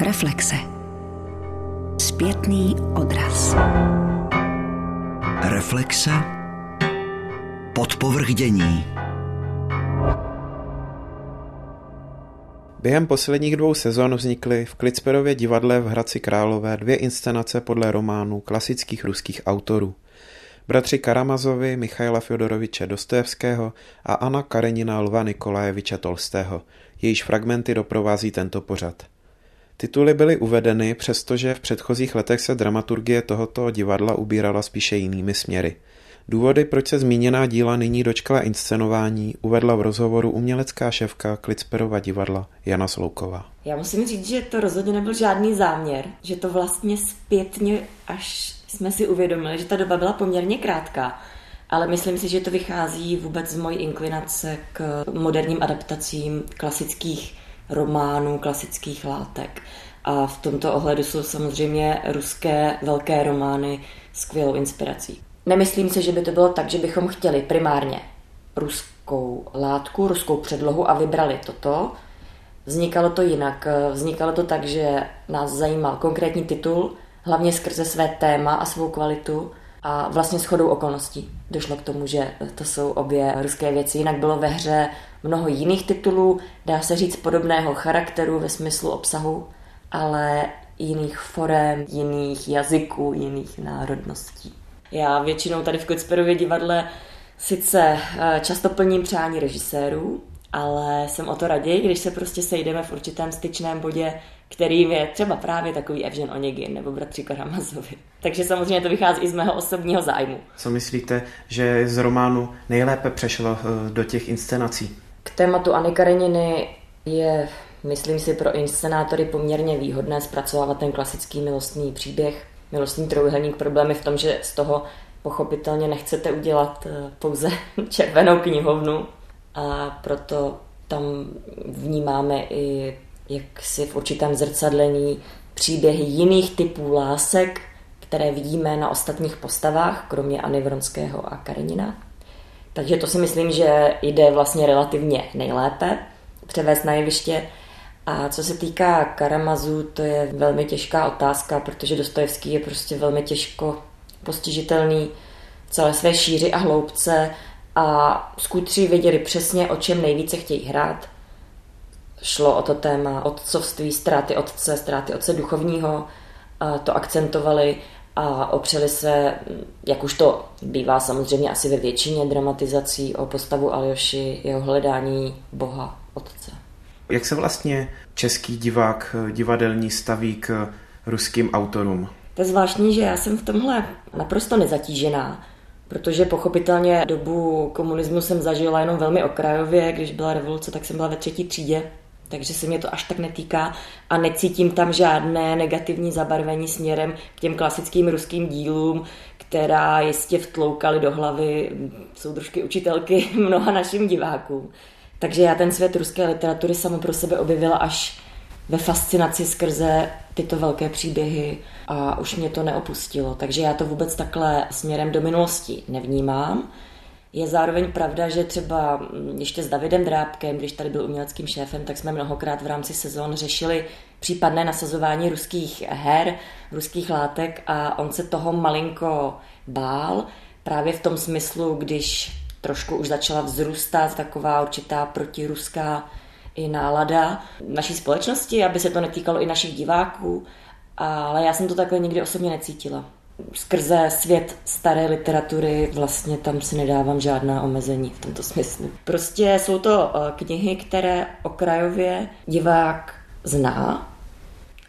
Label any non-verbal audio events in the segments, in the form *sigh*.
Reflexe. Zpětný odraz. Reflexe. Podpovrdění. Během posledních dvou sezon vznikly v Klicperově divadle v Hradci Králové dvě inscenace podle románů klasických ruských autorů. Bratři Karamazovi, Michaila Fyodoroviče Dostojevského a Anna Karenina Lva Nikolajeviče Tolstého, jejíž fragmenty doprovází tento pořad. Tituly byly uvedeny, přestože v předchozích letech se dramaturgie tohoto divadla ubírala spíše jinými směry. Důvody, proč se zmíněná díla nyní dočkala inscenování, uvedla v rozhovoru umělecká šéfka Klicperova divadla Jana Slouková. Já musím říct, že to rozhodně nebyl žádný záměr, že to vlastně zpětně až jsme si uvědomili, že ta doba byla poměrně krátká, ale myslím si, že to vychází vůbec z mojí inklinace k moderním adaptacím klasických románů, klasických látek. A v tomto ohledu jsou samozřejmě ruské velké romány skvělou inspirací. Nemyslím si, že by to bylo tak, že bychom chtěli primárně ruskou látku, ruskou předlohu a vybrali toto. Vznikalo to jinak. Vznikalo to tak, že nás zajímal konkrétní titul, hlavně skrze své téma a svou kvalitu a vlastně shodou okolností došlo k tomu, že to jsou obě ruské věci. Jinak bylo ve hře mnoho jiných titulů, dá se říct podobného charakteru ve smyslu obsahu, ale jiných forem, jiných jazyků, jiných národností. Já většinou tady v Kocperově divadle sice eh, často plním přání režisérů, ale jsem o to raději, když se prostě sejdeme v určitém styčném bodě, kterým je třeba právě takový Evžen Onegin nebo bratři Karamazovi. Takže samozřejmě to vychází i z mého osobního zájmu. Co myslíte, že z románu nejlépe přešlo eh, do těch inscenací? K tématu Anny Kareniny je, myslím si, pro inscenátory poměrně výhodné zpracovávat ten klasický milostný příběh, milostný trojuhelník. Problém je v tom, že z toho pochopitelně nechcete udělat eh, pouze *laughs* červenou knihovnu a proto tam vnímáme i jak si v určitém zrcadlení příběhy jiných typů lásek, které vidíme na ostatních postavách, kromě Anny Vronského a Karenina. Takže to si myslím, že jde vlastně relativně nejlépe převést na jeviště. A co se týká Karamazu, to je velmi těžká otázka, protože Dostojevský je prostě velmi těžko postižitelný celé své šíři a hloubce a skutři věděli přesně, o čem nejvíce chtějí hrát. Šlo o to téma otcovství, ztráty otce, ztráty otce duchovního, to akcentovali a opřeli se, jak už to bývá samozřejmě asi ve většině dramatizací, o postavu Aljoši, jeho hledání Boha, Otce. Jak se vlastně český divák divadelní staví k ruským autorům? To je zvláštní, že já jsem v tomhle naprosto nezatížená, protože pochopitelně dobu komunismu jsem zažila jenom velmi okrajově, když byla revoluce, tak jsem byla ve třetí třídě, takže se mě to až tak netýká a necítím tam žádné negativní zabarvení směrem k těm klasickým ruským dílům, která jistě vtloukaly do hlavy soudružky učitelky *laughs* mnoha našim divákům. Takže já ten svět ruské literatury samo pro sebe objevila až ve fascinaci skrze tyto velké příběhy a už mě to neopustilo. Takže já to vůbec takhle směrem do minulosti nevnímám. Je zároveň pravda, že třeba ještě s Davidem Drábkem, když tady byl uměleckým šéfem, tak jsme mnohokrát v rámci sezon řešili případné nasazování ruských her, ruských látek a on se toho malinko bál, právě v tom smyslu, když trošku už začala vzrůstat taková určitá protiruská i nálada naší společnosti, aby se to netýkalo i našich diváků, ale já jsem to takhle nikdy osobně necítila skrze svět staré literatury vlastně tam si nedávám žádná omezení v tomto smyslu. Prostě jsou to eh, knihy, které okrajově divák zná,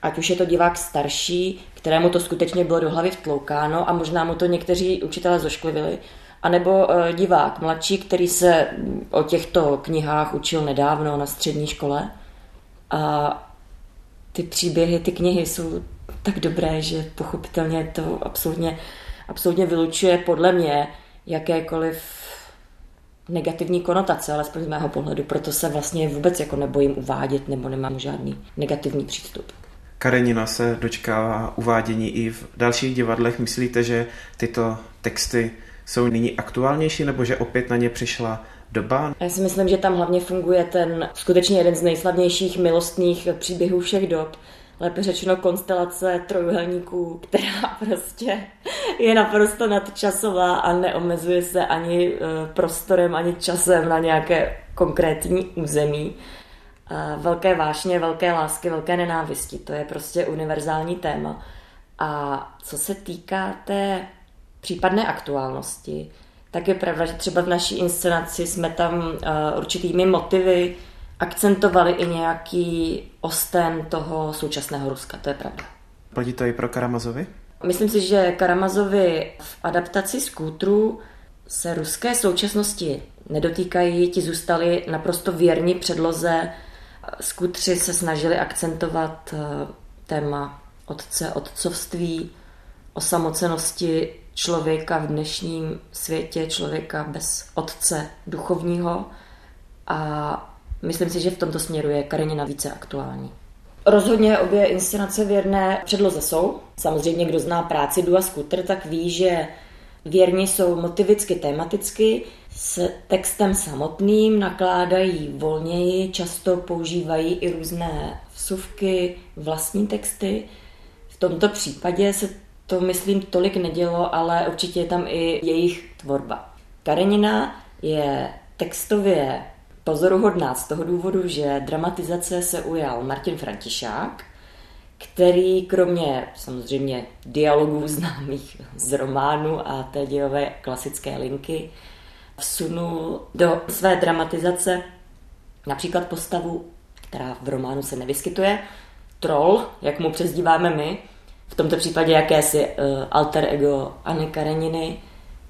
ať už je to divák starší, kterému to skutečně bylo do hlavy vtloukáno a možná mu to někteří učitelé zošklivili, anebo eh, divák mladší, který se o těchto knihách učil nedávno na střední škole a ty příběhy, ty knihy jsou tak dobré, že pochopitelně to absolutně, absolutně vylučuje podle mě jakékoliv negativní konotace, alespoň z mého pohledu. Proto se vlastně vůbec jako nebojím uvádět nebo nemám žádný negativní přístup. Karenina se dočkává uvádění i v dalších divadlech. Myslíte, že tyto texty jsou nyní aktuálnější nebo že opět na ně přišla doba? Já si myslím, že tam hlavně funguje ten skutečně jeden z nejslavnějších milostných příběhů všech dob, lépe řečeno konstelace trojuhelníků, která *laughs* prostě je naprosto nadčasová a neomezuje se ani eh, prostorem, ani časem na nějaké konkrétní území. Velké vášně, velké lásky, velké nenávisti, to je prostě univerzální téma. A co se týká té případné aktuálnosti, tak je pravda, že třeba v naší inscenaci jsme tam uh, určitými motivy akcentovali i nějaký osten toho současného Ruska, to je pravda. Platí to i pro Karamazovi? Myslím si, že Karamazovi v adaptaci skútru se ruské současnosti nedotýkají, ti zůstali naprosto věrní předloze. Skútři se snažili akcentovat eh, téma otce, otcovství, osamocenosti člověka v dnešním světě, člověka bez otce duchovního a myslím si, že v tomto směru je Karenina více aktuální. Rozhodně obě inscenace věrné předloze jsou. Samozřejmě, kdo zná práci Dua Scooter, tak ví, že věrně jsou motivicky, tematicky, s textem samotným nakládají volněji, často používají i různé vsuvky, vlastní texty. V tomto případě se to, myslím, tolik nedělo, ale určitě je tam i jejich tvorba. Karenina je textově pozoruhodná z toho důvodu, že dramatizace se ujal Martin Františák, který kromě samozřejmě dialogů známých z románu a té dějové klasické linky vsunul do své dramatizace například postavu, která v románu se nevyskytuje, troll, jak mu přezdíváme my, v tomto případě jakési uh, alter ego Anny Kareniny,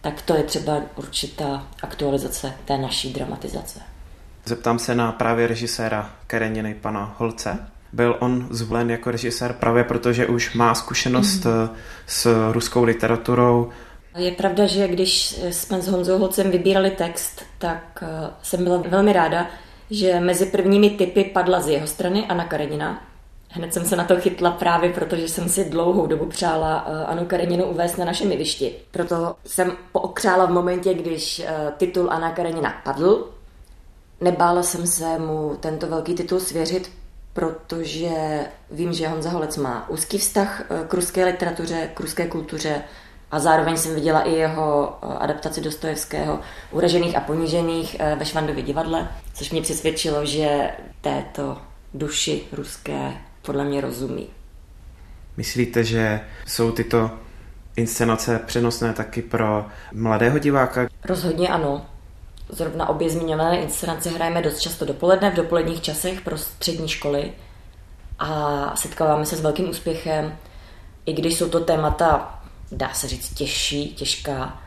tak to je třeba určitá aktualizace té naší dramatizace. Zeptám se na právě režiséra Kareniny, pana Holce. Byl on zvolen jako režisér právě proto, že už má zkušenost mm. s ruskou literaturou. Je pravda, že když jsme s Honzou Holcem vybírali text, tak eh, jsem byla velmi ráda, že mezi prvními typy padla z jeho strany Anna Karenina, Hned jsem se na to chytla právě proto, že jsem si dlouhou dobu přála eh, Anu Kareninu uvést na našem jevišti. Proto jsem pookřála v momentě, když titul Anna Karenina padl. Nebála jsem se mu tento velký titul svěřit, protože vím, že Honza Holec má úzký vztah eh, k ruské literatuře, k ruské kultuře a zároveň jsem viděla i jeho adaptaci Dostojevského Uražených a ponížených ve Švandově divadle, což mě přesvědčilo, že této duši ruské podle mě rozumí. Myslíte, že jsou tyto inscenace přenosné taky pro mladého diváka? Rozhodně ano. Zrovna obě zmiňované inscenace hrajeme dost často dopoledne v dopoledních časech pro střední školy a setkáváme se s velkým úspěchem. I když jsou to témata, dá se říct, těžší, těžká,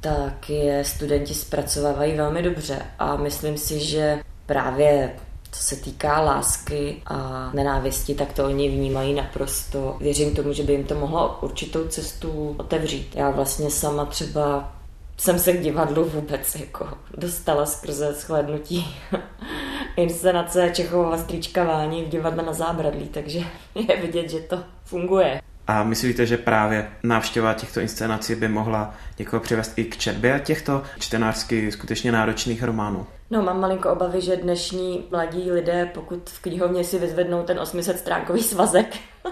tak je studenti zpracovávají velmi dobře a myslím si, že právě co se týká lásky a nenávisti, tak to oni vnímají naprosto. Věřím tomu, že by jim to mohlo určitou cestu otevřít. Já vlastně sama třeba jsem se k divadlu vůbec jako dostala skrze shlednutí *laughs* inscenace Čechova strýčka Váni v divadle na zábradlí, takže je vidět, že to funguje. A myslíte, že právě návštěva těchto inscenací by mohla někoho přivést i k četbě těchto čtenářsky skutečně náročných románů? No, mám malinko obavy, že dnešní mladí lidé, pokud v knihovně si vyzvednou ten 800 stránkový svazek, *laughs*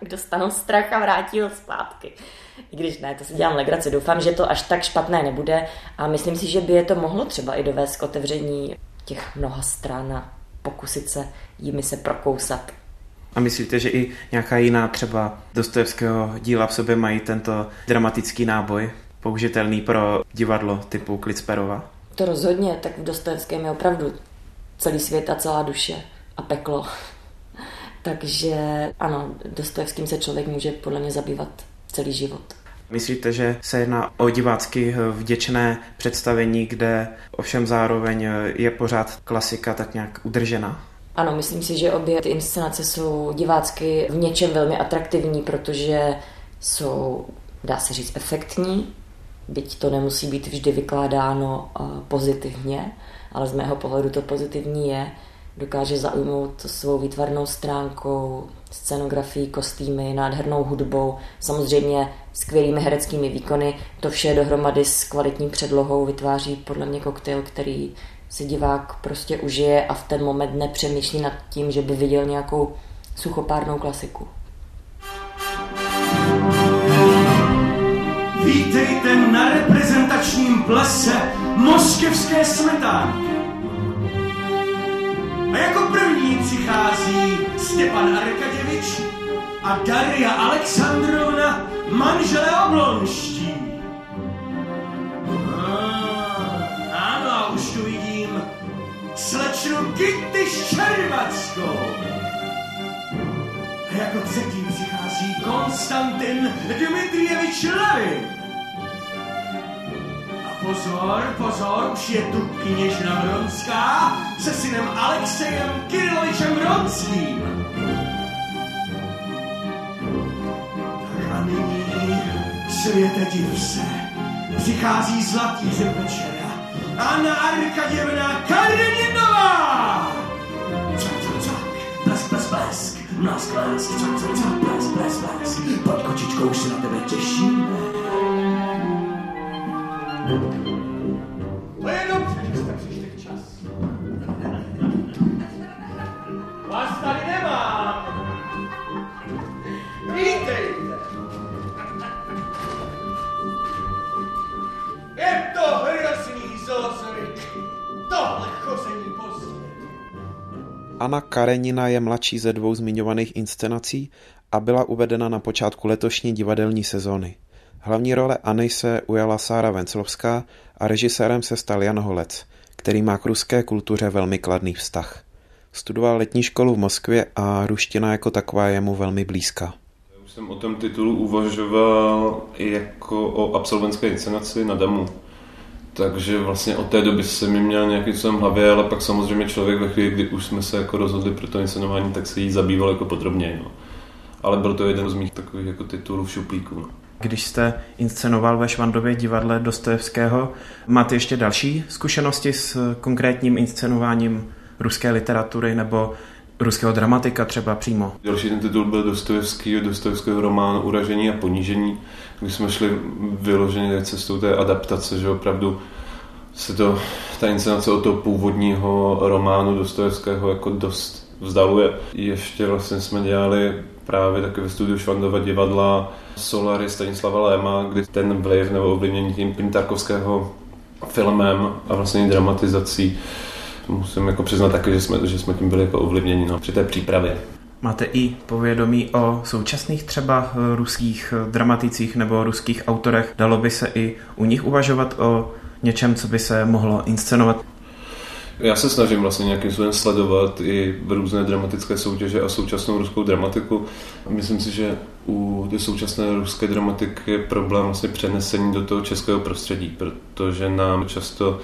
tak dostanou strach a vrátí ho zpátky. I když ne, to si dělám legraci. Doufám, že to až tak špatné nebude a myslím si, že by je to mohlo třeba i dovést k otevření těch mnoha stran a pokusit se jimi se prokousat. A myslíte, že i nějaká jiná třeba Dostojevského díla v sobě mají tento dramatický náboj, použitelný pro divadlo typu Klicperova? To rozhodně, tak v Dostojevském je opravdu celý svět a celá duše a peklo. *laughs* Takže ano, Dostojevským se člověk může podle mě zabývat celý život. Myslíte, že se jedná o divácky vděčné představení, kde ovšem zároveň je pořád klasika tak nějak udržena? Ano, myslím si, že obě ty inscenace jsou divácky v něčem velmi atraktivní, protože jsou, dá se říct, efektní, byť to nemusí být vždy vykládáno eh, pozitivně, ale z mého pohledu to pozitivní je. Dokáže zaujmout svou výtvarnou stránkou, scenografií, kostýmy, nádhernou hudbou, samozřejmě skvělými hereckými výkony. To vše dohromady s kvalitní předlohou vytváří podle mě koktejl, který si divák prostě užije a v ten moment nepřemýšlí nad tím, že by viděl nějakou suchopárnou klasiku. Vítejte na reprezentačním plese moskevské smetánky. Přichází Stepan Arkaděvič a Daria Alexandrovna, manželé oblonští. Ah, ano, a už tu vidím slečnu Kitty Ščervackou. A jako třetí přichází Konstantin Dmitrievič Levin. Pozor, pozor, už je tu kněžna Vronská se synem Alexejem Kirilovičem Vronským. Nyní, světe div se, přichází zlatý večera. Anna Arkaděvna Kareninová! Cak, cak, cak, blesk, blesk, blesk, mlask, blesk, cak, cak, cak, blesk, blesk, blesk. Pojď kočičko, už se na tebe těšíme. Anna Karenina je mladší ze dvou zmiňovaných inscenací a byla uvedena na počátku letošní divadelní sezóny. Hlavní role Anny se ujala Sára Venclovská a režisérem se stal Jan Holec, který má k ruské kultuře velmi kladný vztah. Studoval letní školu v Moskvě a ruština jako taková je mu velmi blízká. Už jsem o tom titulu uvažoval jako o absolventské inscenaci na Damu. Takže vlastně od té doby jsem mi měl nějaký v hlavě, ale pak samozřejmě člověk ve chvíli, kdy už jsme se jako rozhodli pro to inscenování, tak se jí zabýval jako podrobněji. No. Ale byl to jeden z mých takových jako titulů v šuplíku. No. Když jste inscenoval ve Švandově divadle Dostojevského, máte ještě další zkušenosti s konkrétním inscenováním ruské literatury nebo ruského dramatika třeba přímo? Další ten titul byl Dostojevský, Dostojevského román Uražení a ponížení, kdy jsme šli vyloženě cestou té adaptace, že opravdu se to, ta inscenace od toho původního románu Dostojevského jako dost vzdaluje. Ještě vlastně jsme dělali právě taky ve studiu Švandova divadla Solary Stanislava Léma, kdy ten vliv nebo ovlivnění tím Pintarkovského filmem a vlastně dramatizací musím jako přiznat taky, že jsme, že jsme tím byli jako ovlivněni no, při té přípravě. Máte i povědomí o současných třeba ruských dramaticích nebo ruských autorech? Dalo by se i u nich uvažovat o něčem, co by se mohlo inscenovat? Já se snažím vlastně nějakým způsobem sledovat i různé dramatické soutěže a současnou ruskou dramatiku. Myslím si, že u té současné ruské dramatiky je problém vlastně přenesení do toho českého prostředí, protože nám často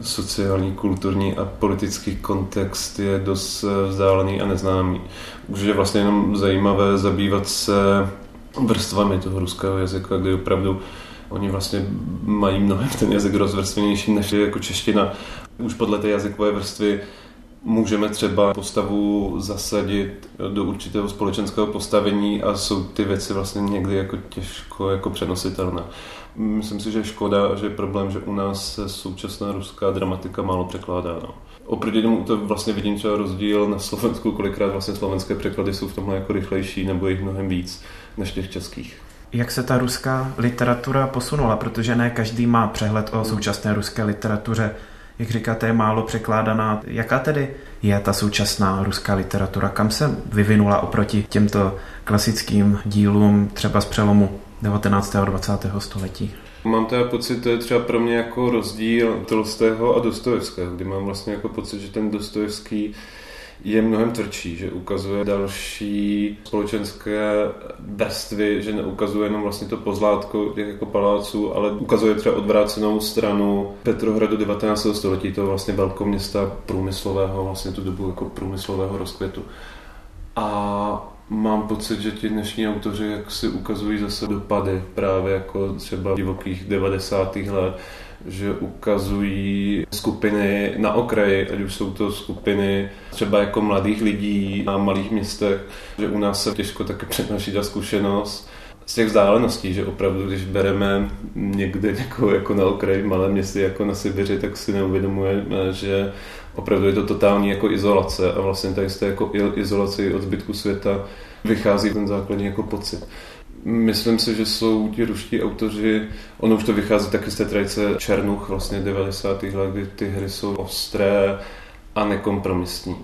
sociální, kulturní a politický kontext je dost vzdálený a neznámý. Už je vlastně jenom zajímavé zabývat se vrstvami toho ruského jazyka, kdy opravdu oni vlastně mají mnohem ten jazyk rozvrstvenější než je jako čeština. Už podle té jazykové vrstvy můžeme třeba postavu zasadit do určitého společenského postavení a jsou ty věci vlastně někdy jako těžko jako přenositelné. Myslím si, že je škoda, že je problém, že u nás se současná ruská dramatika málo překládá. No. Oproti tomu to vlastně vidím třeba rozdíl na Slovensku, kolikrát vlastně slovenské překlady jsou v tomhle jako rychlejší nebo jich mnohem víc než těch českých. Jak se ta ruská literatura posunula, protože ne každý má přehled o současné ruské literatuře. Jak říkáte, je málo překládaná. Jaká tedy je ta současná ruská literatura? Kam se vyvinula oproti těmto klasickým dílům třeba z přelomu 19. a 20. století? Mám teda pocit, to je třeba pro mě jako rozdíl Tolstého a Dostojevského, kdy mám vlastně jako pocit, že ten Dostojevský je mnohem tvrdší, že ukazuje další společenské vrstvy, že neukazuje jenom vlastně to pozlátko těch jako paláců, ale ukazuje třeba odvrácenou stranu Petrohradu 19. století, toho vlastně velkoměsta průmyslového, vlastně tu dobu jako průmyslového rozkvětu. A mám pocit, že ti dnešní autoři jak si ukazují zase dopady právě jako třeba divokých 90. let, že ukazují skupiny na okraji, ať už jsou to skupiny třeba jako mladých lidí na malých městech, že u nás se těžko taky přenáší ta zkušenost z těch vzdáleností, že opravdu, když bereme někde někoho jako na okraji malé městy, jako na Sibiři, tak si neuvědomujeme, že opravdu je to totální jako izolace a vlastně tady z té jako izolaci od zbytku světa vychází ten základní jako pocit. Myslím si, že jsou ti ruští autoři, ono už to vychází taky z té tradice Černuch vlastně 90. let, kdy ty hry jsou ostré a nekompromisní.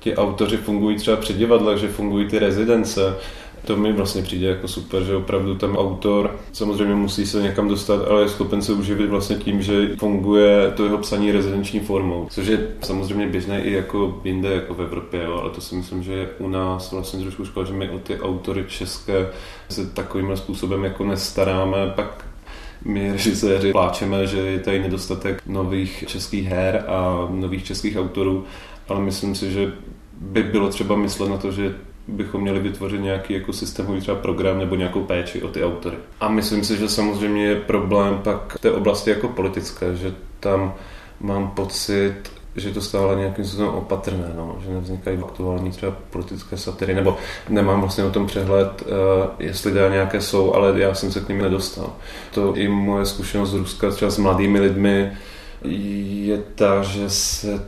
Ti autoři fungují třeba při divadlech, že fungují ty rezidence, to mi vlastně přijde jako super, že opravdu ten autor samozřejmě musí se někam dostat, ale je schopen se uživit vlastně tím, že funguje to jeho psaní rezidenční formou, což je samozřejmě běžné i jako jinde, jako v Evropě, jo, ale to si myslím, že je u nás vlastně trošku škoda, že my o ty autory české se takovým způsobem jako nestaráme, pak my režiséři pláčeme, že je tady nedostatek nových českých her a nových českých autorů, ale myslím si, že by bylo třeba myslet na to, že bychom měli vytvořit nějaký jako systémový třeba program nebo nějakou péči o ty autory. A myslím si, že samozřejmě je problém pak v té oblasti jako politické, že tam mám pocit, že to stále nějakým způsobem opatrné, no, že nevznikají aktuální třeba politické satiry, nebo nemám vlastně o tom přehled, uh, jestli dá nějaké jsou, ale já jsem se k ním nedostal. To i moje zkušenost z Ruska třeba s mladými lidmi je ta, že se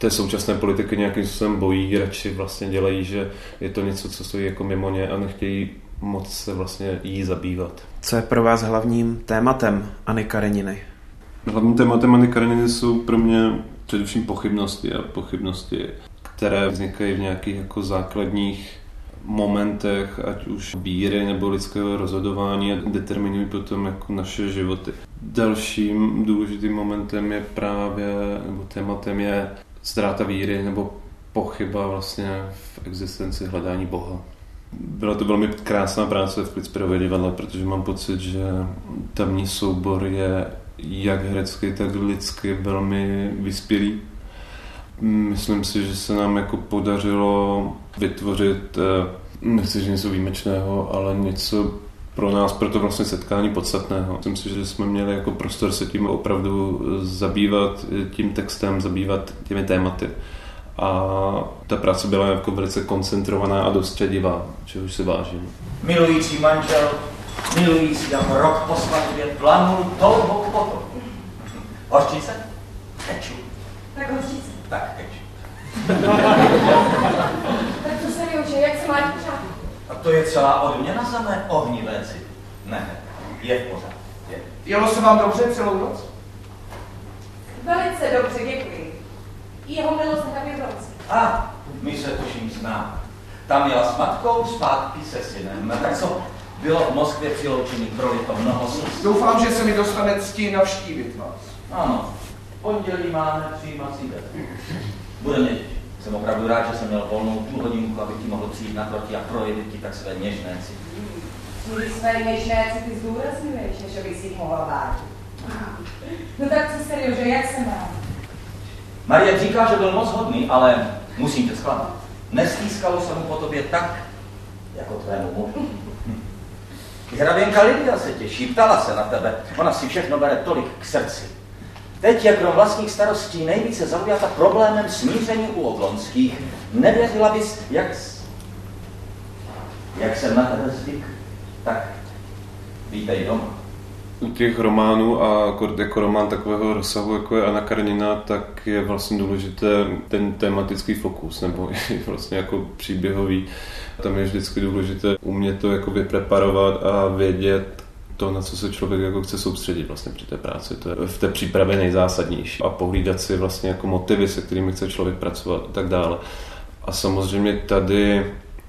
té současné politiky nějakým způsobem bojí, radši vlastně dělají, že je to něco, co stojí jako mimo ně a nechtějí moc se vlastně jí zabývat. Co je pro vás hlavním tématem Anny Kareniny? Hlavním tématem Anny Kareniny jsou pro mě především pochybnosti a pochybnosti, které vznikají v nějakých jako základních momentech, ať už víry nebo lidského rozhodování a determinují potom jako naše životy. Dalším důležitým momentem je právě, nebo tématem je ztráta víry nebo pochyba vlastně v existenci hledání Boha. Byla to velmi krásná práce v Klitsperově divadle, protože mám pocit, že tamní soubor je jak herecky, tak lidsky velmi vyspělý. Myslím si, že se nám jako podařilo vytvořit, eh, nechci říct něco výjimečného, ale něco pro nás, pro to vlastně setkání podstatného. Myslím si, že jsme měli jako prostor se tím opravdu zabývat tím textem, zabývat těmi tématy. A ta práce byla jako velice koncentrovaná a dost čedivá, čehož si vážím. Milující manžel, milující jako rok po svatbě, plánul touhou potom. Hořčice? Keču. Tak hořčice. Tak, keču. tak to se mi už, jak se máš? A to je celá odměna za mé ohnivé city. Ne, je v pořádku. Je. Jelo se vám dobře celou noc? Velice dobře, děkuji. Jeho milost hlavě Vronský. A, my se tuším známe. Tam jela s matkou, zpátky se synem. Tak co, bylo v Moskvě při loučení prolito mnoho slz. Doufám, že se mi dostane cti navštívit vás. Ano, v pondělí máme přijímací den. Bude mě těšit. Jsem opravdu rád, že jsem měl volnou půl hodinku, abych ti mohl přijít naproti a projevit ti tak své něžné city. Když své něžné city zdůrazňuješ, než abych si jich mohla vážit. No tak co serióže, jak se má? Marie říká, že byl moc hodný, ale musím tě zklamat. Nestýskalo se mu po tobě tak, jako tvému muži. Hraběnka Lidia se těší, ptala se na tebe. Ona si všechno bere tolik k srdci. Teď je krom vlastních starostí nejvíce zaujata problémem smíření u Oblonských. Nevěřila bys, jak, jak jsem na tebe zvyk, tak vítej doma. U těch románů a jako román takového rozsahu, jako je Anna Karenina, tak je vlastně důležité ten tematický fokus, nebo *laughs* vlastně jako příběhový. Tam je vždycky důležité umět to jako vypreparovat a vědět, to, na co se člověk jako chce soustředit vlastně při té práci. To je v té přípravě nejzásadnější. A pohlídat si vlastně jako motivy, se kterými chce člověk pracovat a tak dále. A samozřejmě tady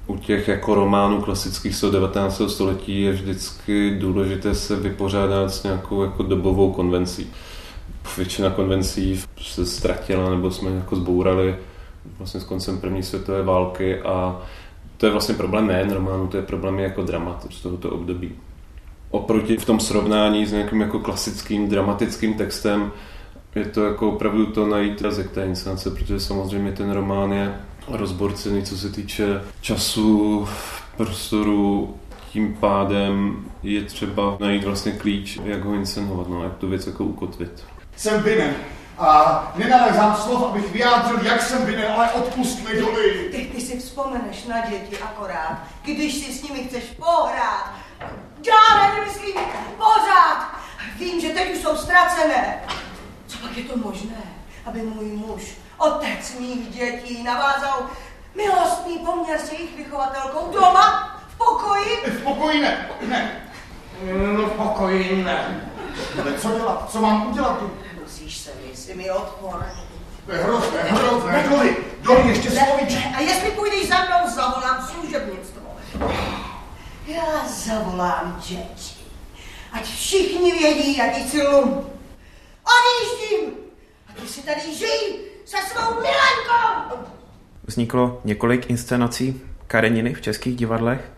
u těch jako románů klasických z 19. století je vždycky důležité se vypořádat s nějakou jako dobovou konvencí. Většina konvencí se ztratila nebo jsme jako zbourali vlastně s koncem první světové války a to je vlastně problém nejen románu, to je problém jako dramat z tohoto období oproti v tom srovnání s nějakým jako klasickým dramatickým textem je to jako opravdu to najít jazyk té inscenace, protože samozřejmě ten román je rozborcený, co se týče času, prostoru, tím pádem je třeba najít vlastně klíč, jak ho inscenovat, no, jak tu věc jako ukotvit. Jsem vinen. A nenalezám slov, abych vyjádřil, jak jsem vinen, ale odpust mi Ty, ty si vzpomeneš na děti akorát, když si s nimi chceš pohrát Dále nemyslím, pořád. Vím, že teď už jsou ztracené. Co pak je to možné, aby můj muž, otec mých dětí, navázal milostný poměr s jejich vychovatelkou doma, v pokoji? V pokoji ne, ne. No v pokoji ne. Ale co dělat? Co mám udělat tu? Musíš se mi, jsi mi odporný. To je hrozné, hrozné. Doli, doli, ještě slovíčko. A jestli půjdeš za mnou, zavolám služebnictvo. Já zavolám děti. Ať všichni vědí, jaký lump. Odjíždím! A ty si tady žij se svou milenkou! Vzniklo několik inscenací Kareniny v českých divadlech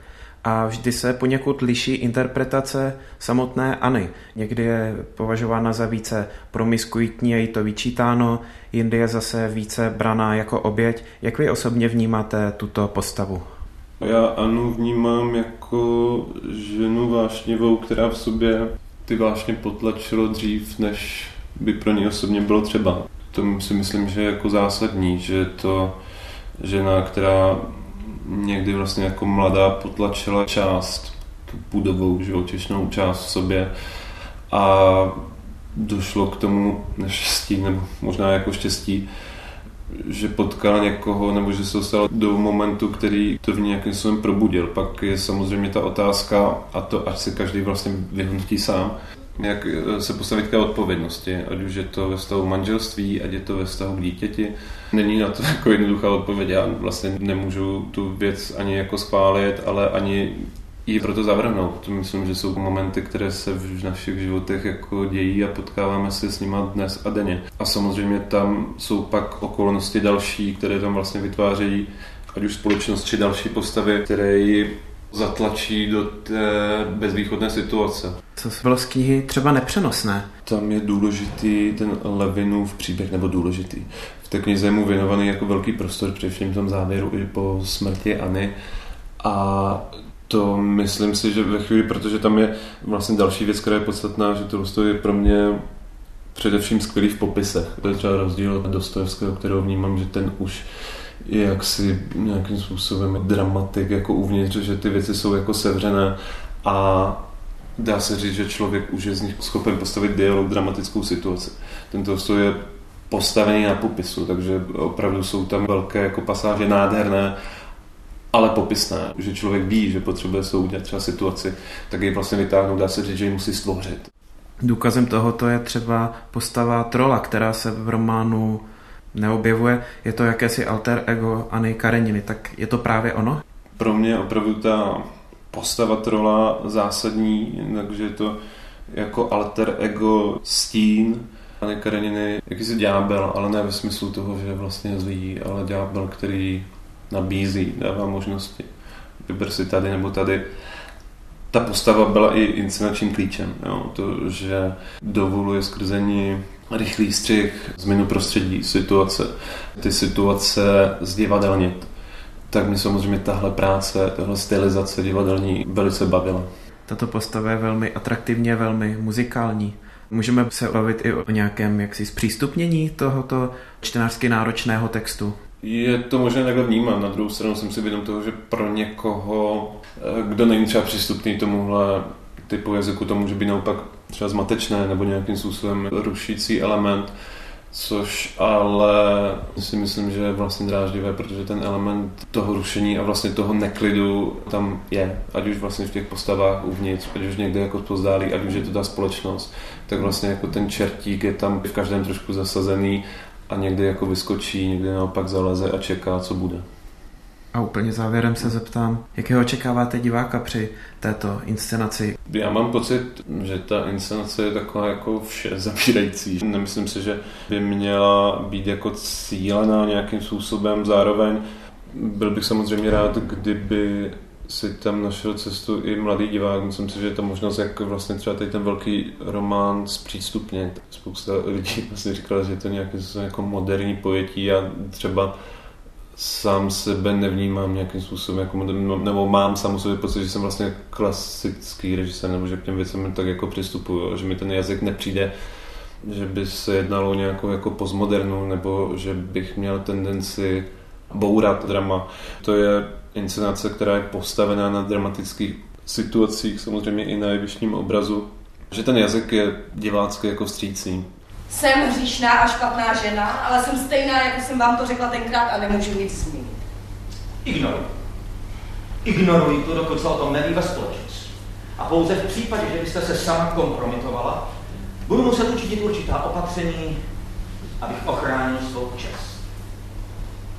a vždy se poněkud liší interpretace samotnéAny. Někdy je považována za více promiskuitní je to vyčítáno, jindy je zase více braná jako oběť. Jak vy osobně vnímáte tuto postavu? Já Anu vnímám jako ženu vášnivou, která v sobě ty vášně potlačilo dřív, než by pro ní osobně bylo třeba. To si myslím, že je jako zásadní, že je to žena, která někdy vlastně jako mladá potlačila část, tu půdovou živočišnou část v sobě a došlo k tomu neštěstí, nebo možná jako štěstí, že potkala někoho, nebo že se dostala do momentu, který to v nějakým způsobem probudil. Pak je samozřejmě ta otázka, a to ať si každý vlastně vyhodnotí sám, jak se postavit k odpovědnosti, ať už je to ve stavu manželství, ať je to ve vztahu k dítěti. Není na to *laughs* jako jednoduchá odpověď, já vlastně nemůžu tu věc ani jako schválit, ale ani ji proto zavrhnout. Myslím, že jsou momenty, které se v našich životech jako dějí a potkáváme se s nima dnes a denně. A samozřejmě tam jsou pak okolnosti další, které tam vlastně vytvářejí ať už společnost či další postavy, které ji zatlačí do té bezvýchodné situace. Co bylo z knihy třeba nepřenosné? Tam je důležitý ten Levinův příběh, nebo důležitý. V té knize je mu věnovaný jako velký prostor, především v tom závěru i po smrtiAny. A to myslím si, že ve chvíli, protože tam je vlastně další věc, která je podstatná, že to je pro mě především skvělý v popisech. To je třeba rozdíl od Dostojevského, kterého vnímám, že ten už je jaksi nějakým způsobem dramatik jako uvnitř, že ty věci jsou jako sevřené a dá se říct, že člověk už je z nich schopen postavit dialog, dramatickou situaci. Tento je postavený na popisu, takže opravdu jsou tam velké jako pasáže nádherné, ale popisné, že člověk ví, že potřebuje se udělat třeba situaci, tak ji vlastně vytáhnout, dá se říct, že ji musí stvořit. Důkazem tohoto je třeba postava trola, která se v románu neobjevuje. Je to jakési alter ego Anny Kareniny, tak je to právě ono? Pro mě opravdu ta postava trola zásadní, takže je to jako alter ego stín Anny Kareniny, jakýsi ďábel, ale ne ve smyslu toho, že je vlastně zlý, ale ďábel, který nabízí, dává možnosti. Vyber si tady nebo tady. Ta postava byla i inscenačním klíčem. Jo? To, že dovoluje skrzení rychlý střih, změnu prostředí, situace, ty situace zdivadelnit. Tak mi samozřejmě tahle práce, tahle stylizace divadelní velice bavila. Tato postava je velmi atraktivně, velmi muzikální. Můžeme se bavit i o nějakém jaksi zpřístupnění tohoto čtenářsky náročného textu. Je to možné takhle vnímat. Na druhou stranu jsem si vědom toho, že pro někoho, eh, kdo není třeba přístupný tomuhle typu jazyku, to může být naopak třeba zmatečné nebo nějakým způsobem rušící element, což ale si myslím, že je vlastně dráždivé, protože ten element toho rušení a vlastně toho neklidu tam je, ať už vlastně v těch postavách uvnitř, ať už někde jako pozdálí, ať už je to ta společnost, tak vlastně jako ten čertík je tam v každém trošku zasazený a někdy jako vyskočí, někdy naopak zaleze a čeká, co bude. A úplně závěrem se zeptám, jakého očekáváte diváka při této inscenaci? Já mám pocit, že ta inscenace je taková jako vše zabírající. Nemyslím si, že by měla být jako cílená nějakým způsobem. Zároveň byl bych samozřejmě rád, kdyby si tam našel cestu i mladý divák. Myslím si, že je to možnost, jak vlastně třeba tady ten velký román zpřístupnit. Spousta lidí *laughs* vlastně říkala, že je to nějaké jako moderní pojetí a třeba sám sebe nevnímám nějakým způsobem, jako, nebo mám sám sobě pocit, že jsem vlastně klasický režisér, nebo že k těm věcem tak jako přistupuju, že mi ten jazyk nepřijde, že by se jednalo nějakou jako postmodernu, nebo že bych měl tendenci bourat drama. To je inscenace, která je postavená na dramatických situacích, samozřejmě i na jevištním obrazu, že ten jazyk je divácky jako vstřícný. Jsem hříšná a špatná žena, ale jsem stejná, jako jsem vám to řekla tenkrát a nemůžu nic změnit. Ignoruj. Ignoruj to, dokud se o tom neví ve společnosti. A pouze v případě, že byste se sama kompromitovala, budu muset učinit určitá opatření, abych ochránil svou čest.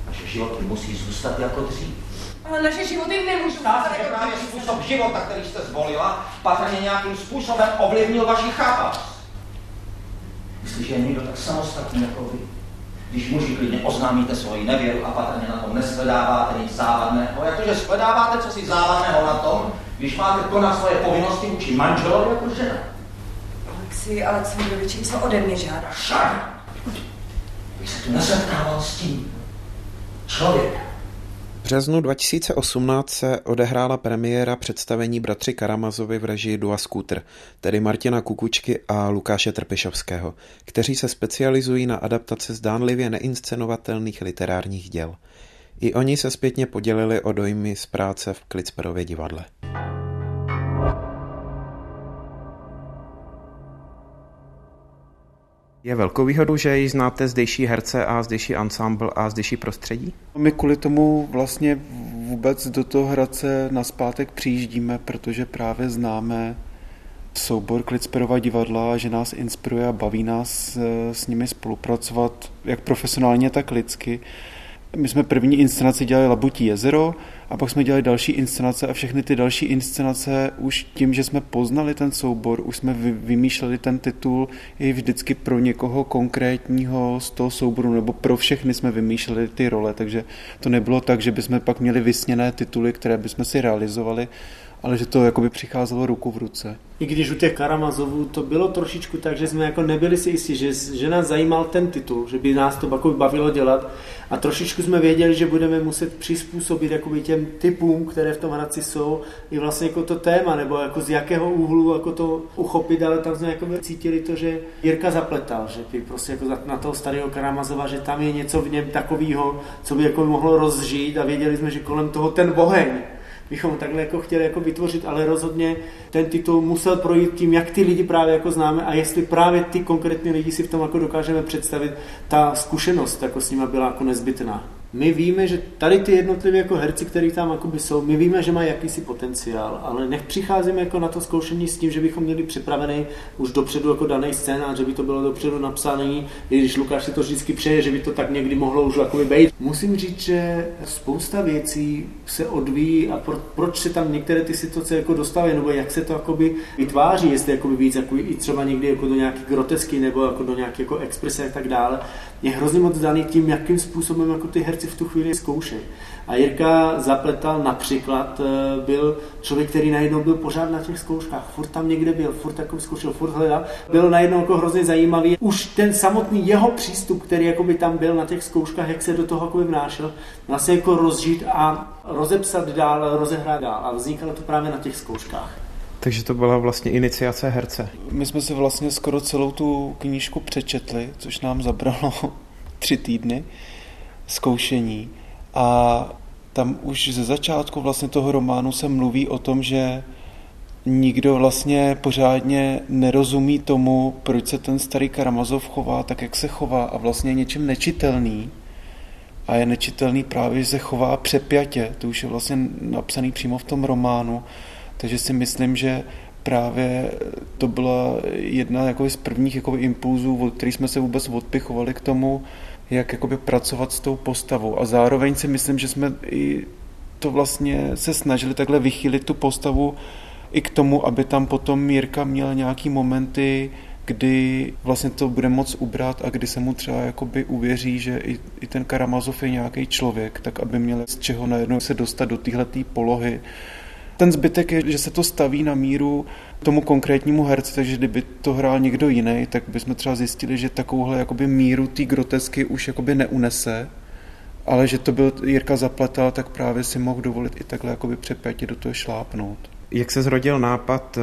Naše životy musí zůstat jako dřív. Ale naše životy nemůžou se, že jako právě způsob života, který jste zvolila, patrně nějakým způsobem ovlivnil vaši chápavost. Jestliže je někdo tak samostatný jako vy, když muži klidně oznámíte svoji nevěru a patrně na tom nesledáváte nic závadného, jakože sledáváte co si závadného na tom, když máte konat svoje povinnosti vůči manželovi jako žena. Alexi Aleksandroviči, co ode mě žádáš? Šar! Bych se tu nesetkával s tím člověkem. Březnu 2018 se odehrála premiéra představení Bratři Karamazovi v režii Dua Scooter, tedy Martina Kukučky a Lukáše Trpišovského, kteří se specializují na adaptace zdánlivě neinscenovatelných literárních děl. I oni se zpětně podělili o dojmy z práce v Klitsperově divadle. Je velkou výhodou, že ji znáte zdejší herce a zdejší ensemble a zdejší prostředí? My kvůli tomu vlastně vůbec do toho Hradce naspátek přijíždíme, protože právě známe soubor Klitsperova divadla, že nás inspiruje a baví nás eh, s nimi spolupracovat, jak profesionálně, tak lidsky. My jsme první inscenaci dělali Labutí jezero a pak jsme dělali další inscenace a všechny ty další inscenace už tím, že jsme poznali ten soubor, už jsme vy, vymýšleli ten titul i vždycky pro někoho konkrétního z toho souboru, nebo pro všechny jsme vymýšleli ty role, takže to nebylo tak, že bychom pak měli vysněné tituly, které bychom si realizovali, ale že to jakoby přicházelo ruku v ruce. I když u těch Karamazovů to bylo trošičku tak, že jsme jako nebyli si jistí, že, že nás zajímal ten titul, že by nás to jako bavilo dělat a trošičku jsme věděli, že budeme muset přizpůsobit jakoby těm typům, které v tom Hradci jsou, i vlastně jako to téma, nebo jako z jakého úhlu jako to uchopit, ale tam jsme jako cítili to, že Jirka zapletal, že by prostě jako na toho starého Karamazova, že tam je něco v něm takového, co by jako mohlo rozžít a věděli jsme, že kolem toho ten oheň, bychom takhle jako chtěli jako vytvořit, ale rozhodně ten titul musel projít tím, jak ty lidi právě jako známe a jestli právě ty konkrétní lidi si v tom jako dokážeme představit, ta zkušenost jako s nimi byla jako nezbytná. My víme, že tady ty jednotlivé jako herci, kteří tam jakoby jsou, my víme, že mají jakýsi potenciál, ale nech přicházíme jako na to zkoušení s tím, že bychom měli připravený už dopředu jako daný scénář, že by to bylo dopředu napsaný, i když Lukáš si to vždycky přeje, že by to tak někdy mohlo už jakoby být. Musím říct, že spousta věcí se odvíjí a pro, proč se tam některé ty situace jako dostávají, nebo jak se to jakoby vytváří, jestli jakoby víc jako i třeba někdy jako do nějaký grotesky nebo jako do nějaké jako exprese a tak dále, je hrozně moc daný tím, jakým způsobem jako ty herci v tu chvíli zkoušejí. A Jirka Zapletal například eh, byl člověk, který najednou byl pořád na těch zkouškách, furt tam někde byl, furt jako zkoušel, furt hledal. Byl najednou jako hrozně zajímavý. Už ten samotný jeho přístup, který jako by tam byl na těch zkouškách, jak se do toho jako vnášel, vlastně jako rozžít a rozepsat dál, rozehrát dál. A vznikalo to právě na těch zkouškách. Takže to byla vlastně iniciace herce. My jsme si vlastně skoro celou tu knížku přečetli, což nám zabralo *laughs* tři týdny zkoušení. A tam už ze začátku vlastně toho románu se mluví o tom, že nikdo vlastně pořádně nerozumí tomu, proč se ten starý Karamazov chová tak, jak se chová a vlastně je něčím nečitelný. A je nečitelný právě, že se chová přepjatě. To už je vlastně napsaný přímo v tom románu. Takže si myslím, že právě to byla jedna jako z prvních jako impulzů, od kterých jsme se vůbec odpichovali k tomu, jak jakoby pracovat s tou postavou. A zároveň si myslím, že jsme i to vlastně se snažili takhle vychýlit tu postavu i k tomu, aby tam potom Mírka měl nějaký momenty, kdy vlastně to bude moc ubrat a kdy se mu třeba jakoby uvěří, že i, i ten Karamazov je nějaký člověk, tak aby měl z čeho najednou se dostat do téhleté polohy. Ten zbytek je, že se to staví na míru tomu konkrétnímu herci, takže kdyby to hrál někdo jiný, tak bychom třeba zjistili, že takovouhle jakoby míru té grotesky už jakoby neunese, ale že to byl Jirka Zapletal, tak právě si mohl dovolit i takhle jakoby přepětě do toho šlápnout. Jak se zrodil nápad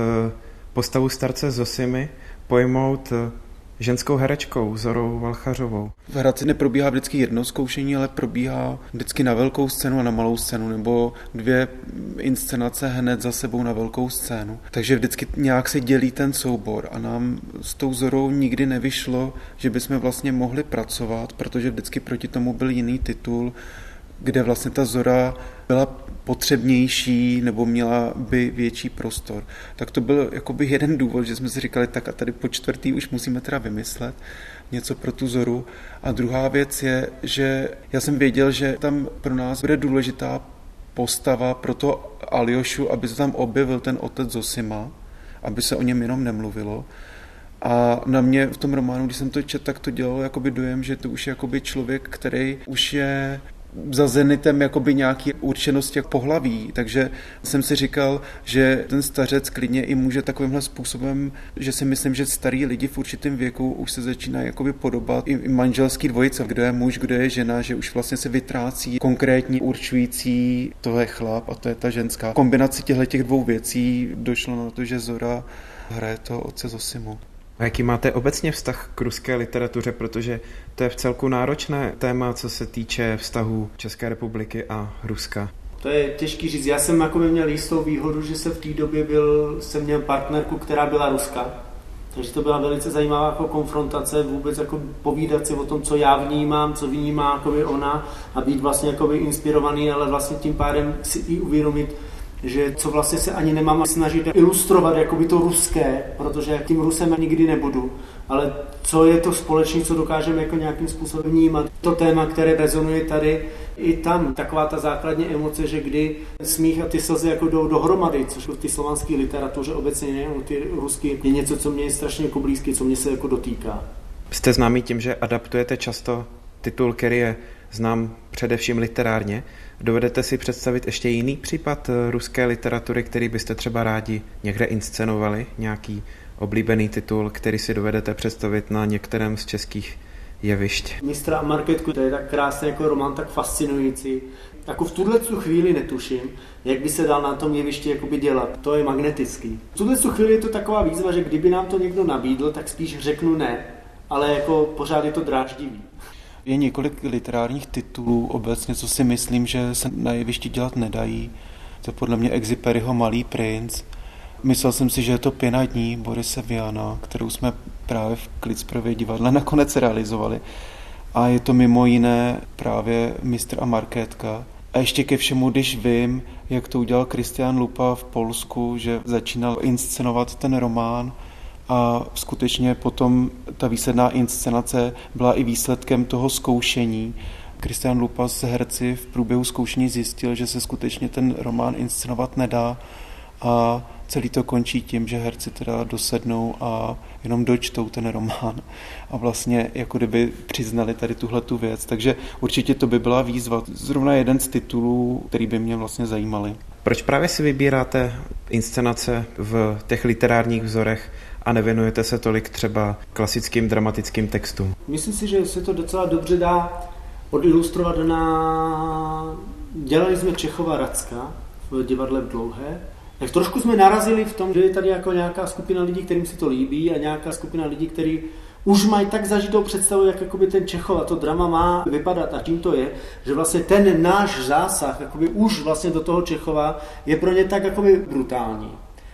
postavu starce Zosimy pojmout ženskou herečkou Zorou Valchařovou. V Hradci neprobíhá vždycky jedno zkoušení, ale probíhá vždycky na velkou scénu a na malou scénu, nebo dvě inscenace hned za sebou na velkou scénu. Takže vždycky nějak se dělí ten soubor a nám s tou Zorou nikdy nevyšlo, že bychom vlastně mohli pracovat, protože vždycky proti tomu byl jiný titul, kde vlastně ta Zora byla potřebnější nebo měla by větší prostor. Tak to byl jakoby jeden důvod, že jsme si říkali, tak a tady po čtvrtý už musíme teda vymyslet něco pro tu Zoru. A druhá věc je, že já jsem věděl, že tam pro nás bude důležitá postava pro to Aljošu, aby se tam objevil ten otec Zosima, aby se o něm jenom nemluvilo. A na mě v tom románu, když jsem to četl, tak to dělalo jakoby dojem, že to už je jakoby člověk, který už je za zenitem jakoby nějaký určenosti pohlaví, takže jsem si říkal, že ten stařec klidně i může takovýmhle způsobem, že si myslím, že starý lidi v určitém věku už se začínají jakoby podobat i manželský dvojice, kdo je muž, kdo je žena, že už vlastně se vytrácí konkrétní určující, to je chlap a to je ta ženská. Kombinaci těchto těch dvou věcí došlo na to, že Zora hraje to otce Zosimu. A jaký máte obecně vztah k ruské literatuře, protože to je v celku náročné téma, co se týče vztahu České republiky a Ruska. To je těžký říct. Já jsem jako měl jistou výhodu, že se v té době byl, jsem měl partnerku, která byla Ruska. Takže to byla velice zajímavá jako konfrontace, vůbec jako povídat si o tom, co já vnímám, co vnímá jakoby ona a být vlastně jakoby inspirovaný, ale vlastně tím pádem si i uvědomit, že co vlastně se ani nemám snažit ilustrovat jakoby to ruské, protože tím Rusem nikdy nebudu, ale co je to společné, co dokážeme jako nějakým způsobem vnímat. To téma, které rezonuje tady i tam, taková ta základní emoce, že kdy smích a ty slzy jako jdou dohromady, což v té slovanské literatuře obecně ne, ty rusky je něco, co mě je strašně jako blízké, co mě se jako dotýká. Jste známý tím, že adaptujete často titul, který je znám především literárně. Dovedete si představit ještě jiný případ eh, ruské literatury, který byste třeba rádi někde inscenovali? Nějaký oblíbený titul, který si dovedete představit na některém z českých jevišť? Mistra a Marketku, to je tak krásný jako román, tak fascinující. Jako v tuhle chvíli netuším, jak by se dal na tom jevišti jakoby dělat. To je magnetický. V tuhle chvíli je to taková výzva, že kdyby nám to někdo nabídl, tak spíš řeknu ne, ale jako pořád je to dráždivý. Je několik literárních titulů obecně, co si myslím, že se na jevišti dělat nedají. To je podle mě Exiperiho Malý princ. Myslel jsem si, že je to Pěna dní Borise Viana, kterou jsme právě v Klicprově divadle *laughs* nakonec realizovali. A je to mimo jiné právě Mistr a Markétka. A ještě ke všemu, když vím, jak to udělal Kristian Lupa v Polsku, že začínal inscenovat ten román, a skutečně potom ta výsledná inscenace byla i výsledkem toho zkoušení. Kristian Lupas z herci v průběhu zkoušení zjistil, že se skutečně ten román inscenovat nedá a celý to končí tím, že herci teda dosednou a jenom dočtou ten román a vlastně jako kdyby přiznali tady tuhle tu věc. Takže určitě to by byla výzva. Zrovna jeden z titulů, který by mě vlastně zajímaly. Proč právě si vybíráte inscenace v těch literárních vzorech a nevěnujete se tolik třeba klasickým dramatickým textům? Myslím si, že se to docela dobře dá odilustrovat na... Dělali jsme Čechova Racka v divadle v Dlouhé, tak trošku jsme narazili v tom, že je tady jako nějaká skupina lidí, kterým si to líbí a nějaká skupina lidí, kteří už mají tak zažitou představu, jak jakoby ten Čechov a to drama má vypadat. A čím to je, že vlastně ten náš zásah jakoby už vlastně do toho Čechova je pro ně tak jakoby brutální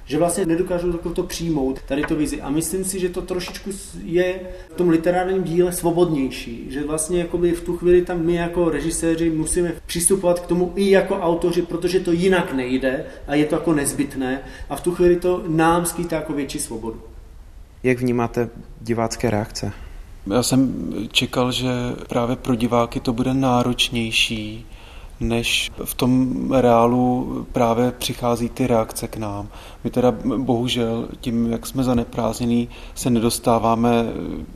že vlastně nedokážou to přijmout, tady to vizi. A myslím si, že to trošičku je v tom literárním díle svobodnější, že vlastně jakoby v tu chvíli tam my jako režiséři musíme přistupovat k tomu i jako autoři, protože to jinak nejde a je to jako nezbytné a v tu chvíli to nám skýtá jako větší svobodu. Jak vnímáte divácké reakce? Já jsem čekal, že právě pro diváky to bude náročnější, než v tom reálu právě přichází ty reakce k nám. My teda bohužel tím, jak jsme zaneprázdnění, se nedostáváme,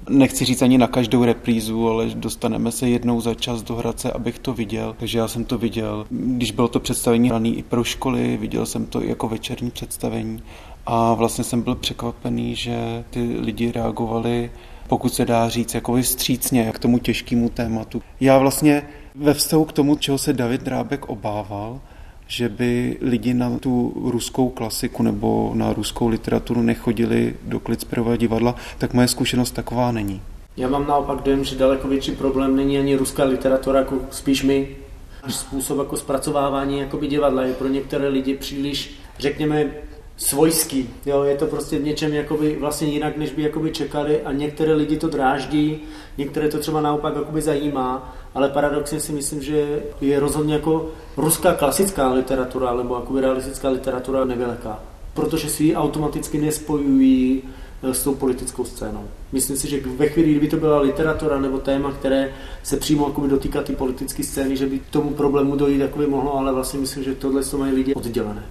nechci říct ani na každou reprízu, ale dostaneme se jednou za čas do Hradce, abych to viděl. Takže já jsem to viděl, když bylo to představení hraný i pro školy, viděl jsem to i jako večerní představení a vlastně jsem byl překvapený, že ty lidi reagovali pokud se dá říct, jako vystřícně k tomu těžkému tématu. Já vlastně ve vztahu k tomu, čeho se David Drábek obával, že by lidi na tu ruskou klasiku nebo na ruskou literaturu nechodili do Klicperového divadla, tak moje zkušenost taková není. Já mám naopak dojem, že daleko větší problém není ani ruská literatura, jako spíš my. Způsob jako zpracovávání jakoby divadla je pro některé lidi příliš, řekněme, svojský. Jo, je to prostě v něčem jakoby vlastně jinak, než by jakoby čekali a některé lidi to dráždí, některé to třeba naopak jakoby zajímá, ale paradoxně si myslím, že je rozhodně jako ruská klasická literatura nebo jakoby realistická literatura neveliká, protože si ji automaticky nespojují eh, s tou politickou scénou. Myslím si, že ve chvíli, kdyby to byla literatura nebo téma, které se přímo jakoby dotýká ty politické scény, že by tomu problému dojít jakoby mohlo, ale vlastně myslím, že tohle to mají lidi oddělené.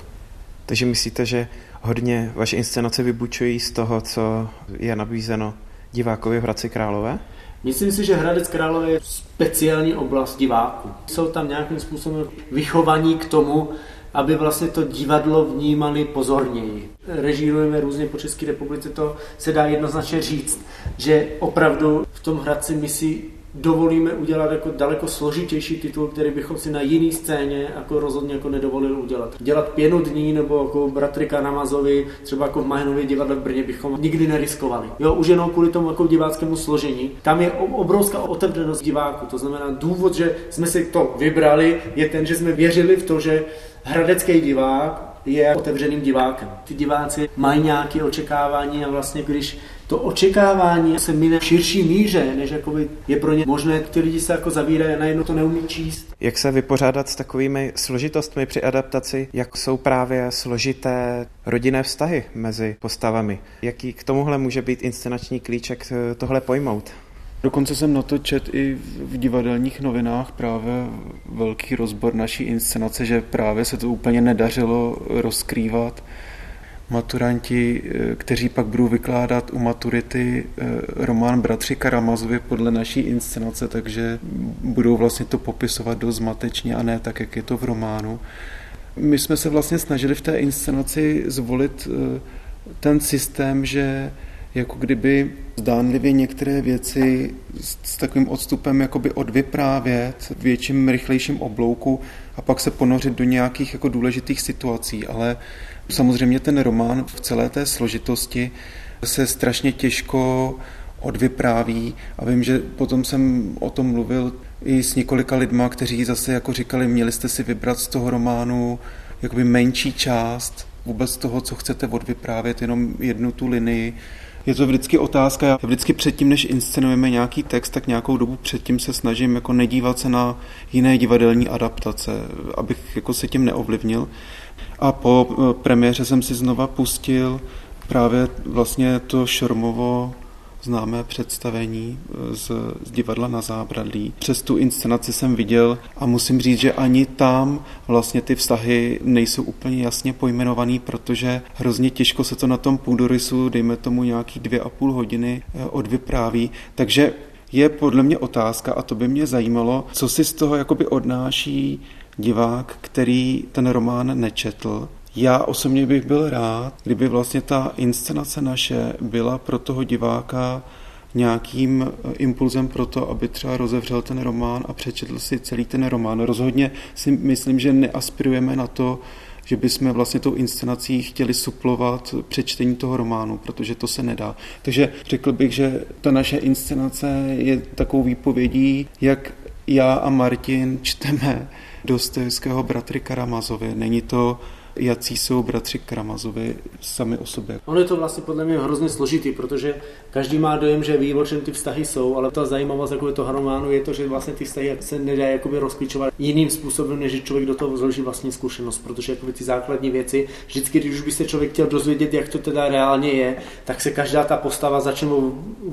Takže myslíte, že hodně vaše inscenace vybučují z toho, co je nabízeno divákovi v Hradci Králové? Myslím si, že Hradec Králové je speciální oblast diváků. Jsou tam nějakým způsobem vychovaní k tomu, aby vlastně to divadlo vnímali pozorněji. Režírujeme různě po České republice, to se dá jednoznačně říct, že opravdu v tom Hradci my si dovolíme udělat jako daleko složitější titul, který bychom si na jiný scéně jako rozhodně jako nedovolili udělat. Dělat pěnu dní nebo jako bratry Kanamazovi, třeba jako v Mahenově divadle v Brně bychom nikdy neriskovali. Jo, už jenom kvůli tomu jako diváckému složení. Tam je obrovská otevřenost diváku, to znamená důvod, že jsme si to vybrali, je ten, že jsme věřili v to, že hradecký divák je otevřeným divákem. Ty diváci mají nějaké očekávání a vlastně když to očekávání se mine v širší míře, než jakoby je pro ně možné, ty lidi se jako zavírají a najednou to neumí číst. Jak se vypořádat s takovými složitostmi při adaptaci, jak jsou právě složité rodinné vztahy mezi postavami? Jaký k tomuhle může být inscenační klíček eh, tohle pojmout? Dokonce jsem na to čet i v divadelních novinách právě velký rozbor naší inscenace, že právě se to úplně nedařilo rozkrývat. Maturanti, eh, kteří pak budou vykládat u maturity eh, román Bratři Karamazovi podle naší inscenace, takže budou vlastně to popisovat dost zmatečně a ne tak, jak je to v románu. My jsme se vlastně snažili v té inscenaci zvolit eh, ten systém, že jako kdyby zdánlivě některé věci s, s takovým odstupem jakoby odvyprávět v větším, rychlejším oblouku a pak se ponořit do nějakých jako důležitých situací, ale samozřejmě ten román v celé té složitosti se strašně těžko odvypráví a vím, že potom jsem o tom mluvil i s několika lidma, kteří zase jako říkali, měli jste si vybrat z toho románu jakoby menší část vůbec toho, co chcete odvyprávět, jenom jednu tu linii, je to vždycky otázka. Já vždycky předtím, než inscenujeme nějaký text, tak nějakou dobu předtím se snažím jako nedívat se na jiné divadelní adaptace, abych jako se tím neovlivnil. A po eh, premiéře jsem si znova pustil právě vlastně to Šormovo známé představení eh, z, z divadla na zábradlí. Přes tu inscenaci jsem viděl a musím říct, že ani tam vlastně ty vztahy nejsou úplně jasně pojmenovaný, protože hrozně těžko se to na tom půdorysu, dejme tomu nějaký dvě a půl hodiny, eh, odvypráví. Takže je podle mě otázka, a to by mě zajímalo, co si z toho jakoby odnáší divák, který ten román nečetl, já osobně bych byl rád, kdyby vlastně ta inscenace naše byla pro toho diváka nějakým eh, impulzem pro to, aby třeba rozevřel ten román a přečetl si celý ten román. Rozhodně si myslím, že neaspirujeme na to, že bychom vlastně tou inscenací chtěli suplovat přečtení toho románu, protože to se nedá. Takže řekl bych, že ta naše inscenace je takovou výpovědí, jak já a Martin čteme Dostojevského bratry Karamazovi. Není to jací jsou bratři Kramazovi sami o sobě. Ono je to vlastně podle mě hrozně složitý, protože každý má dojem, že ví, o čem ty vztahy jsou, ale ta zajímavost jako to románu je to, že vlastně ty vztahy se nedá jakoby rozklíčovat jiným způsobem, než člověk do toho zloží vlastní zkušenost, protože jakoby ty základní věci, vždycky, když už by se člověk chtěl dozvědět, jak to teda reálně je, tak se každá ta postava začne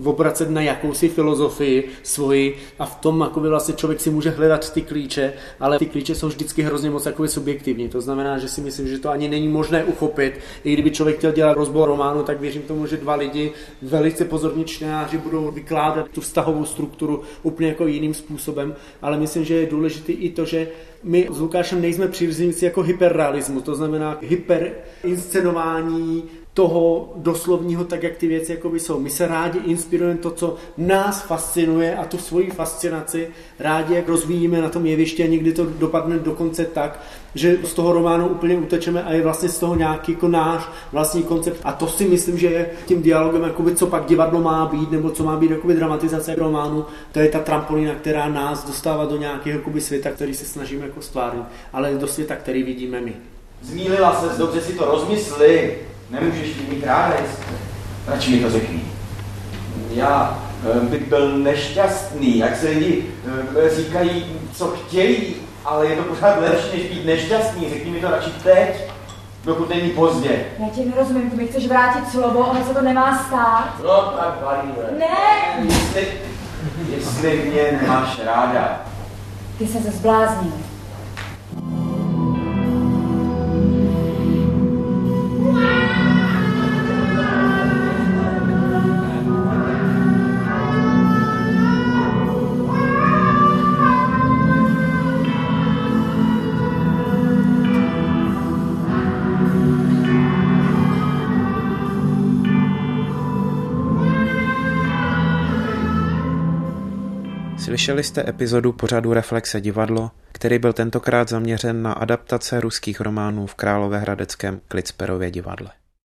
obracet na jakousi filozofii svoji a v tom jakoby vlastně člověk si může hledat ty klíče, ale ty klíče jsou vždycky hrozně moc jakoby subjektivní. To znamená, že si myslím, že to ani není možné uchopit. I kdyby člověk chtěl dělat rozbor románu, tak věřím tomu, že dva lidi, velice pozorní čtenáři, budou vykládat tu vztahovou strukturu úplně jako jiným způsobem, ale myslím, že je důležité i to, že my s Lukášem nejsme příznivci jako hyperrealismu, to znamená hyperinscenování toho doslovního, tak jak ty věci jakoby jsou. My se rádi inspirujeme to, co nás fascinuje a tu svoji fascinaci rádi jak rozvíjíme na tom jevišti a někdy to dopadne dokonce tak, že z toho románu úplně utečeme a je vlastně z toho nějaký jako náš vlastní koncept. A to si myslím, že je tím dialogem, jakoby, co pak divadlo má být, nebo co má být jakoby, dramatizace románu. To je ta trampolína, která nás dostává do nějakého jakoby, světa, který se snažíme jako stvárnit, ale do světa, který vidíme my. Zmílila se, dobře si to rozmysli. Nemůžeš mít ráda, jestli. Radši mi to řekni. Já eh, bych byl nešťastný, jak se lidi eh, říkají, co chtějí, ale je to pořád lepší, než být nešťastný. Řekni mi to radši teď, dokud není pozdě. Já tě nerozumím, ty mi chceš vrátit slovo, ale se to nemá stát. No tak, Valíle. Ne! Jestli, jestli mě nemáš ráda. Ty se zbláznil. Slyšeli jste epizodu pořadu Reflexe divadlo, který byl tentokrát zaměřen na adaptace ruských románů v Královéhradeckém Klicperově divadle.